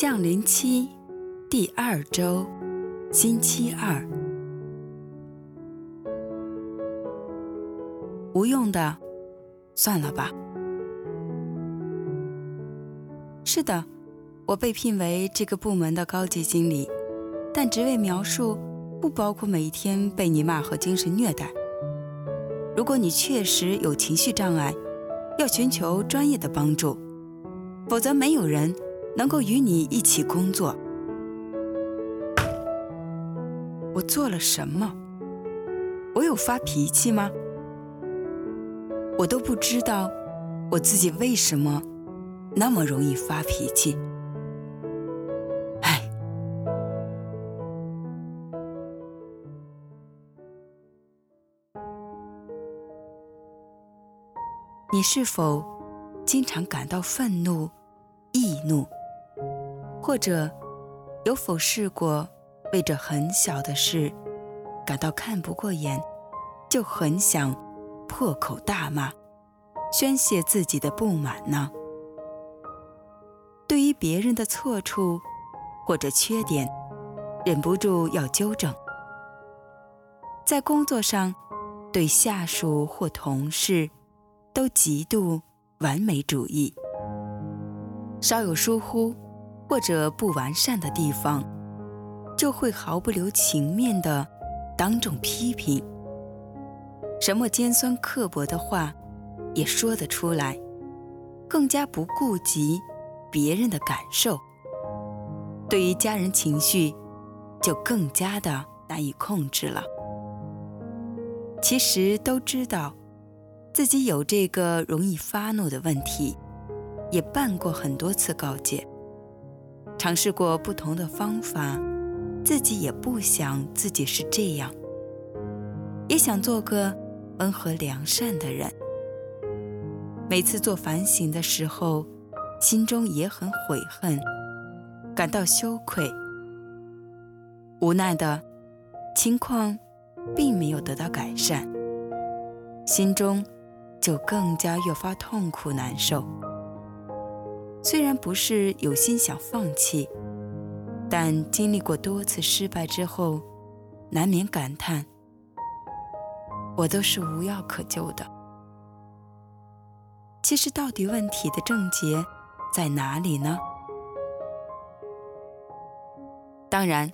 降临期第二周，星期二。无用的，算了吧。是的，我被聘为这个部门的高级经理，但职位描述不包括每一天被你骂和精神虐待。如果你确实有情绪障碍，要寻求专业的帮助，否则没有人。能够与你一起工作，我做了什么？我有发脾气吗？我都不知道我自己为什么那么容易发脾气。唉，你是否经常感到愤怒、易怒？或者，有否试过为着很小的事感到看不过眼，就很想破口大骂，宣泄自己的不满呢？对于别人的错处或者缺点，忍不住要纠正。在工作上，对下属或同事都极度完美主义，稍有疏忽。或者不完善的地方，就会毫不留情面的当众批评，什么尖酸刻薄的话也说得出来，更加不顾及别人的感受。对于家人情绪，就更加的难以控制了。其实都知道自己有这个容易发怒的问题，也办过很多次告诫。尝试过不同的方法，自己也不想自己是这样，也想做个温和良善的人。每次做反省的时候，心中也很悔恨，感到羞愧。无奈的情况并没有得到改善，心中就更加越发痛苦难受。虽然不是有心想放弃，但经历过多次失败之后，难免感叹：我都是无药可救的。其实，到底问题的症结在哪里呢？当然，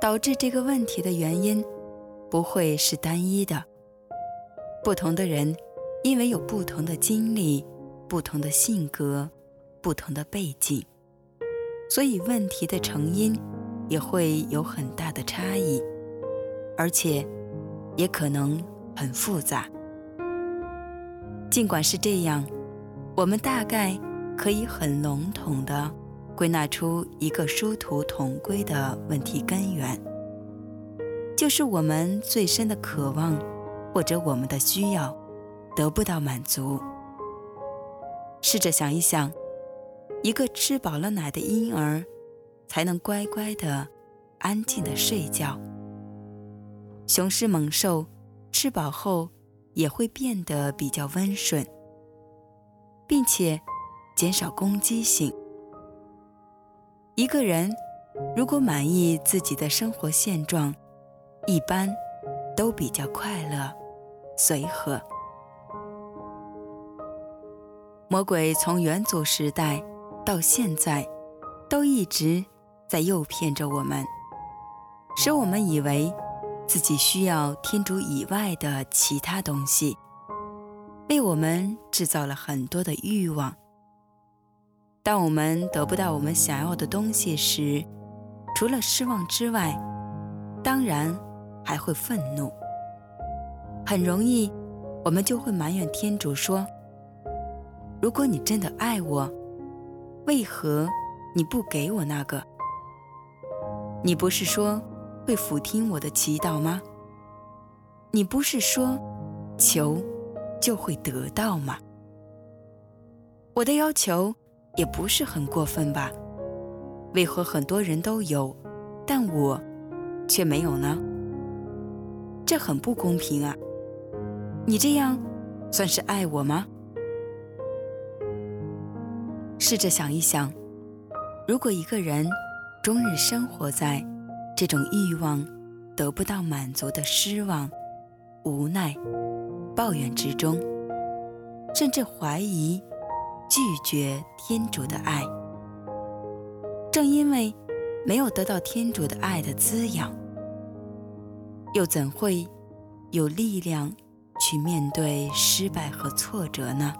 导致这个问题的原因不会是单一的。不同的人，因为有不同的经历、不同的性格。不同的背景，所以问题的成因也会有很大的差异，而且也可能很复杂。尽管是这样，我们大概可以很笼统地归纳出一个殊途同归的问题根源，就是我们最深的渴望或者我们的需要得不到满足。试着想一想。一个吃饱了奶的婴儿，才能乖乖的、安静的睡觉。雄狮猛兽吃饱后也会变得比较温顺，并且减少攻击性。一个人如果满意自己的生活现状，一般都比较快乐、随和。魔鬼从元祖时代。到现在，都一直在诱骗着我们，使我们以为自己需要天主以外的其他东西，为我们制造了很多的欲望。当我们得不到我们想要的东西时，除了失望之外，当然还会愤怒。很容易，我们就会埋怨天主说：“如果你真的爱我。”为何你不给我那个？你不是说会俯听我的祈祷吗？你不是说求就会得到吗？我的要求也不是很过分吧？为何很多人都有，但我却没有呢？这很不公平啊！你这样算是爱我吗？试着想一想，如果一个人终日生活在这种欲望得不到满足的失望、无奈、抱怨之中，甚至怀疑、拒绝天主的爱，正因为没有得到天主的爱的滋养，又怎会有力量去面对失败和挫折呢？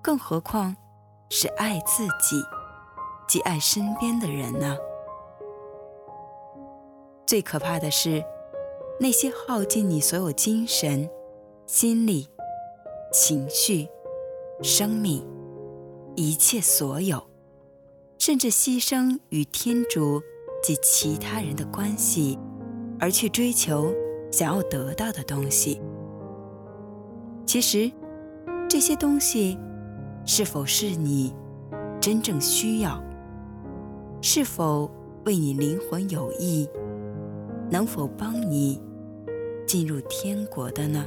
更何况是爱自己。及爱身边的人呢？最可怕的是，那些耗尽你所有精神、心力、情绪、生命、一切所有，甚至牺牲与天主及其他人的关系，而去追求想要得到的东西。其实，这些东西是否是你真正需要？是否为你灵魂有益？能否帮你进入天国的呢？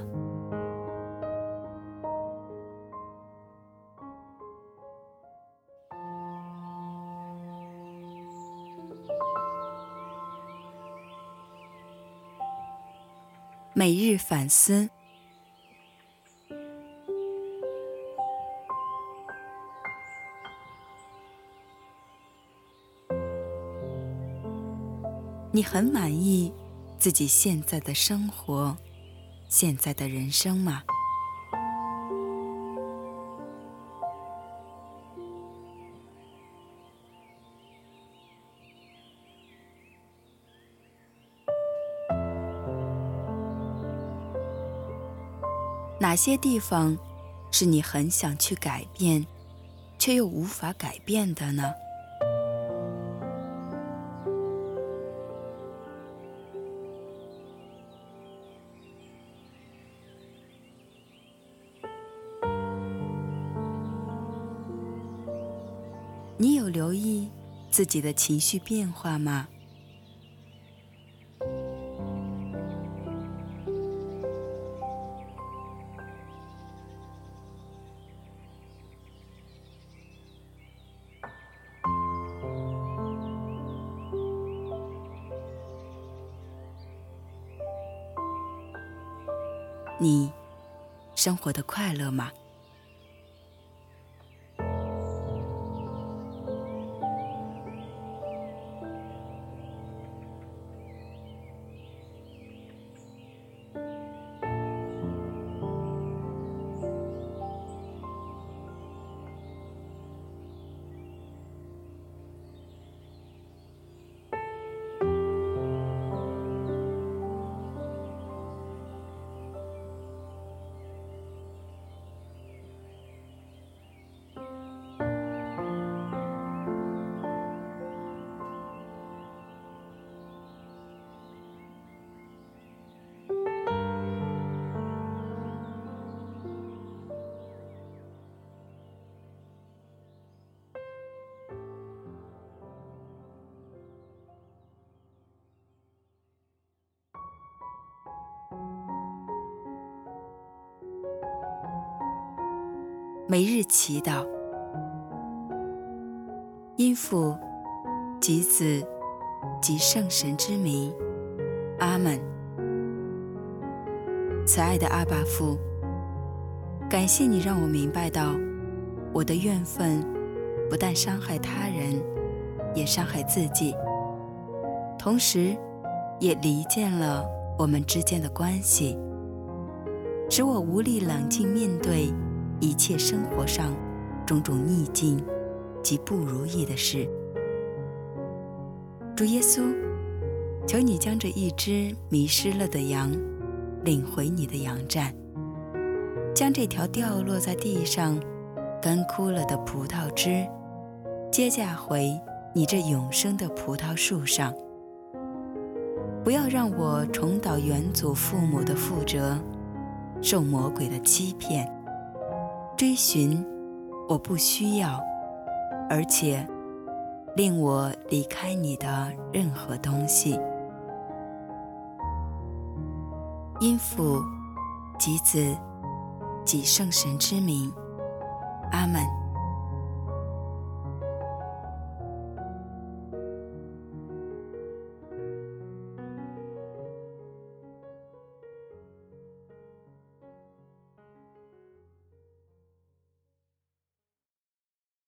每日反思。你很满意自己现在的生活、现在的人生吗？哪些地方是你很想去改变，却又无法改变的呢？你有留意自己的情绪变化吗？你生活的快乐吗？每日祈祷，因父及子及圣神之名，阿门。慈爱的阿爸父，感谢你让我明白到，我的怨愤不但伤害他人，也伤害自己，同时也离间了我们之间的关系，使我无力冷静面对。一切生活上种种逆境及不如意的事，主耶稣，求你将这一只迷失了的羊领回你的羊站，将这条掉落在地上干枯了的葡萄枝接驾回你这永生的葡萄树上。不要让我重蹈远祖父母的覆辙，受魔鬼的欺骗。追寻我不需要，而且令我离开你的任何东西。因父及子及圣神之名，阿门。